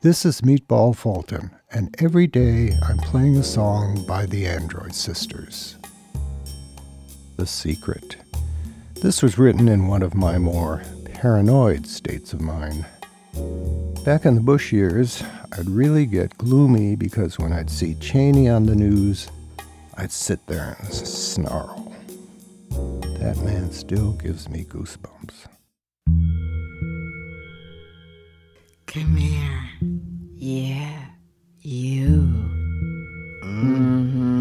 This is Meatball Fulton, and every day I'm playing a song by the Android Sisters. The Secret. This was written in one of my more paranoid states of mind. Back in the Bush years, I'd really get gloomy because when I'd see Cheney on the news, I'd sit there and snarl. That man still gives me goosebumps. Come here. Yeah, you. Mm-hmm.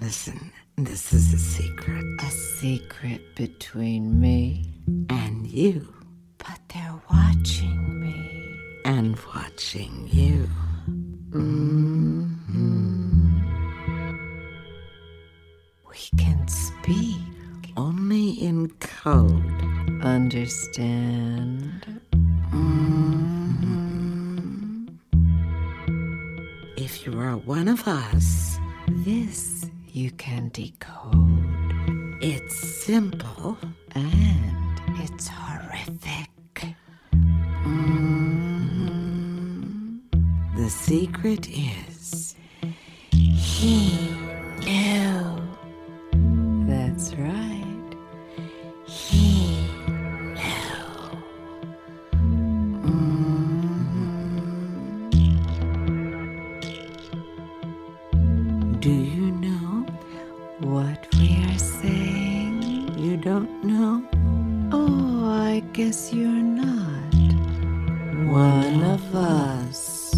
Listen, this is a secret. A secret between me And you. But they're watching me. And watching you. Mm-hmm. We can speak. Only in code. Understand? Mm-hmm. Are one of us, This you can decode. it's simple. And it's horrific. Mm-hmm. The secret is Do you know? What we are saying? You don't know? Oh, I guess you're not one of us.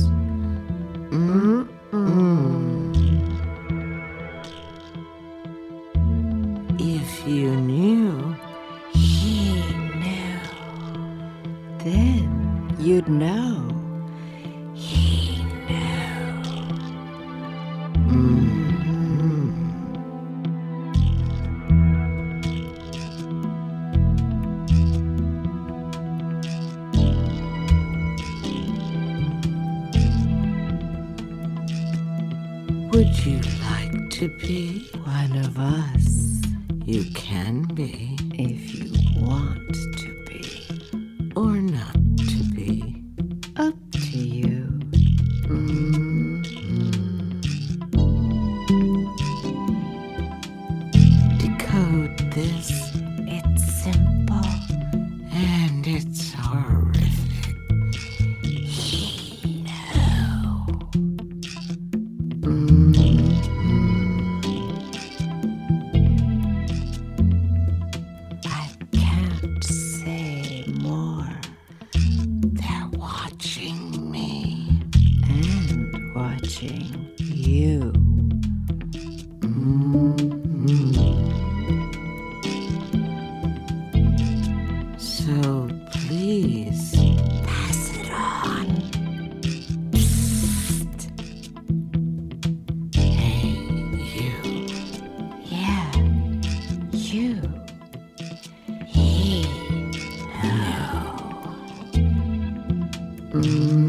Mm-mm. If you knew, He knew. Then you'd know. Would you like to be? One of us. You can be, If you watching you. So please Pass it on. hey you. Yeah. You. He knew. He mm.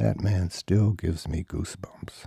That man still gives me goosebumps.